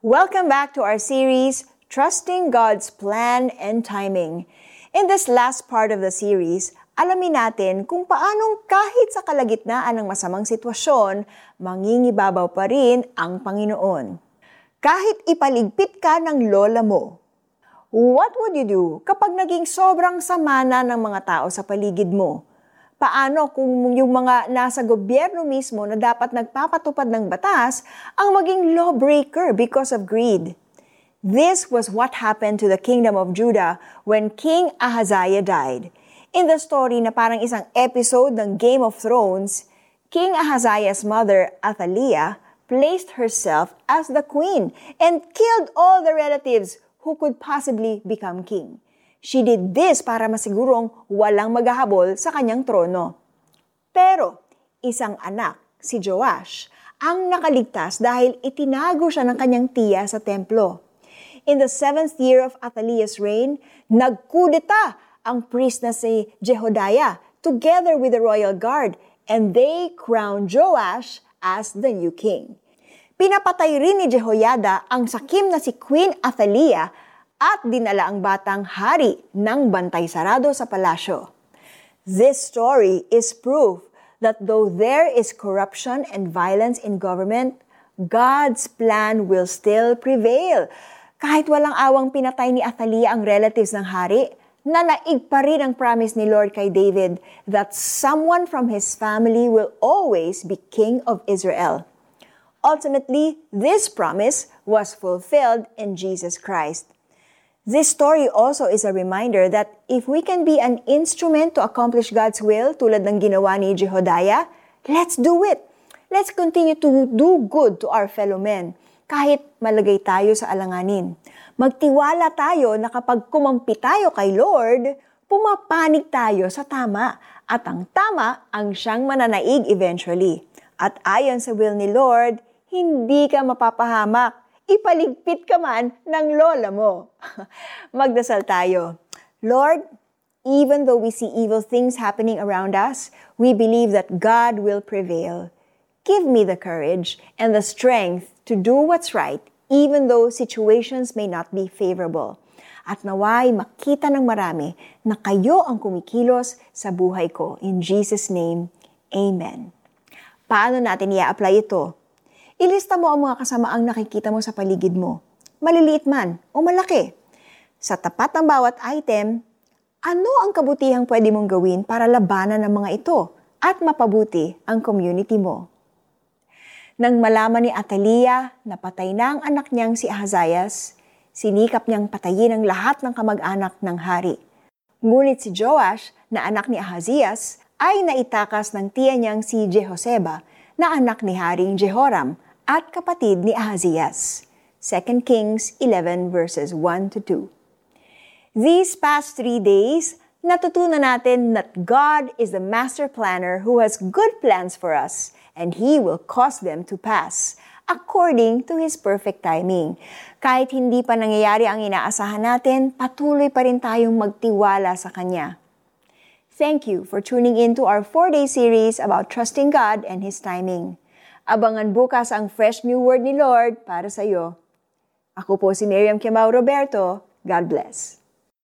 Welcome back to our series, Trusting God's Plan and Timing. In this last part of the series, alamin natin kung paanong kahit sa kalagitnaan ng masamang sitwasyon, mangingibabaw pa rin ang Panginoon. Kahit ipaligpit ka ng lola mo, what would you do kapag naging sobrang sama na ng mga tao sa paligid mo? Paano kung yung mga nasa gobyerno mismo na dapat nagpapatupad ng batas ang maging lawbreaker because of greed? This was what happened to the kingdom of Judah when King Ahaziah died. In the story na parang isang episode ng Game of Thrones, King Ahaziah's mother, Athaliah, placed herself as the queen and killed all the relatives who could possibly become king. She did this para masigurong walang maghahabol sa kanyang trono. Pero, isang anak, si Joash, ang nakaligtas dahil itinago siya ng kanyang tiya sa templo. In the seventh year of Athaliah's reign, nagkudeta ang priest na si Jehodiah together with the royal guard and they crowned Joash as the new king. Pinapatay rin ni Jehoiada ang sakim na si Queen Athaliah at dinala ang batang hari ng bantay sarado sa palasyo. This story is proof that though there is corruption and violence in government, God's plan will still prevail. Kahit walang awang pinatay ni Athalia ang relatives ng hari, nanaig pa rin ang promise ni Lord kay David that someone from his family will always be king of Israel. Ultimately, this promise was fulfilled in Jesus Christ. This story also is a reminder that if we can be an instrument to accomplish God's will tulad ng ginawa ni Jehodiah, let's do it. Let's continue to do good to our fellow men kahit malagay tayo sa alanganin. Magtiwala tayo na kapag kumampi tayo kay Lord, pumapanig tayo sa tama at ang tama ang siyang mananaig eventually. At ayon sa will ni Lord, hindi ka mapapahamak ipaligpit ka man ng lola mo. Magdasal tayo. Lord, even though we see evil things happening around us, we believe that God will prevail. Give me the courage and the strength to do what's right, even though situations may not be favorable. At naway makita ng marami na kayo ang kumikilos sa buhay ko. In Jesus' name, Amen. Paano natin i-apply ito? Ilista mo ang mga kasamaang nakikita mo sa paligid mo, maliliit man o malaki. Sa tapat ng bawat item, ano ang kabutihang pwede mong gawin para labanan ng mga ito at mapabuti ang community mo? Nang malaman ni Atalia na patay na ang anak niyang si Ahazayas, sinikap niyang patayin ang lahat ng kamag-anak ng hari. Ngunit si Joash, na anak ni Ahazias, ay naitakas ng tiya niyang si Jehoseba, na anak ni Haring Jehoram, at kapatid ni Ahazias. 2 Kings 11 verses 1 to 2. These past three days, natutunan natin that God is the master planner who has good plans for us and He will cause them to pass according to His perfect timing. Kahit hindi pa nangyayari ang inaasahan natin, patuloy pa rin tayong magtiwala sa Kanya. Thank you for tuning in to our four-day series about trusting God and His timing. Abangan bukas ang fresh new word ni Lord para sa iyo. Ako po si Miriam Kiambao Roberto. God bless.